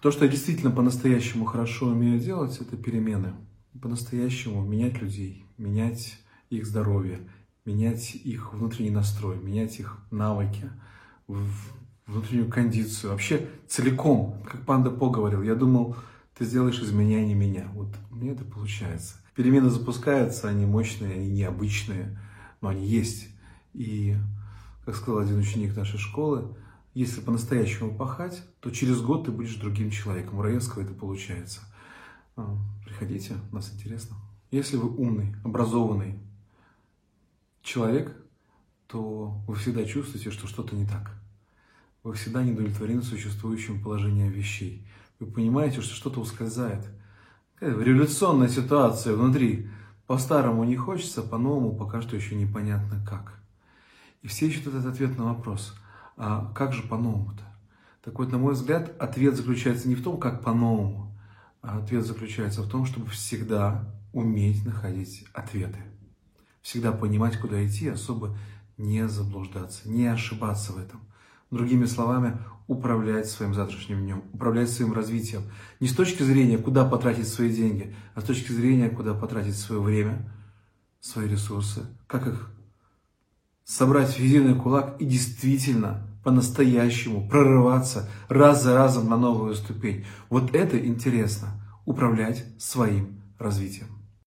То, что я действительно по-настоящему хорошо умею делать, это перемены. По-настоящему менять людей, менять их здоровье, менять их внутренний настрой, менять их навыки, внутреннюю кондицию. Вообще целиком, как Панда По говорил, я думал, ты сделаешь из меня, а не меня. Вот мне это получается. Перемены запускаются, они мощные, они необычные, но они есть. И, как сказал один ученик нашей школы, если по-настоящему пахать, то через год ты будешь другим человеком. У Раевского это получается. А, приходите, нас интересно. Если вы умный, образованный человек, то вы всегда чувствуете, что что-то не так. Вы всегда не удовлетворены существующим положением вещей. Вы понимаете, что что-то ускользает. Революционная ситуация внутри. По-старому не хочется, по-новому пока что еще непонятно как. И все ищут этот ответ на вопрос, а как же по-новому-то? Так вот, на мой взгляд, ответ заключается не в том, как по-новому, а ответ заключается в том, чтобы всегда уметь находить ответы. Всегда понимать, куда идти, особо не заблуждаться, не ошибаться в этом. Другими словами, управлять своим завтрашним днем, управлять своим развитием. Не с точки зрения, куда потратить свои деньги, а с точки зрения, куда потратить свое время, свои ресурсы, как их собрать в единый кулак и действительно по-настоящему прорываться раз за разом на новую ступень. Вот это интересно, управлять своим развитием.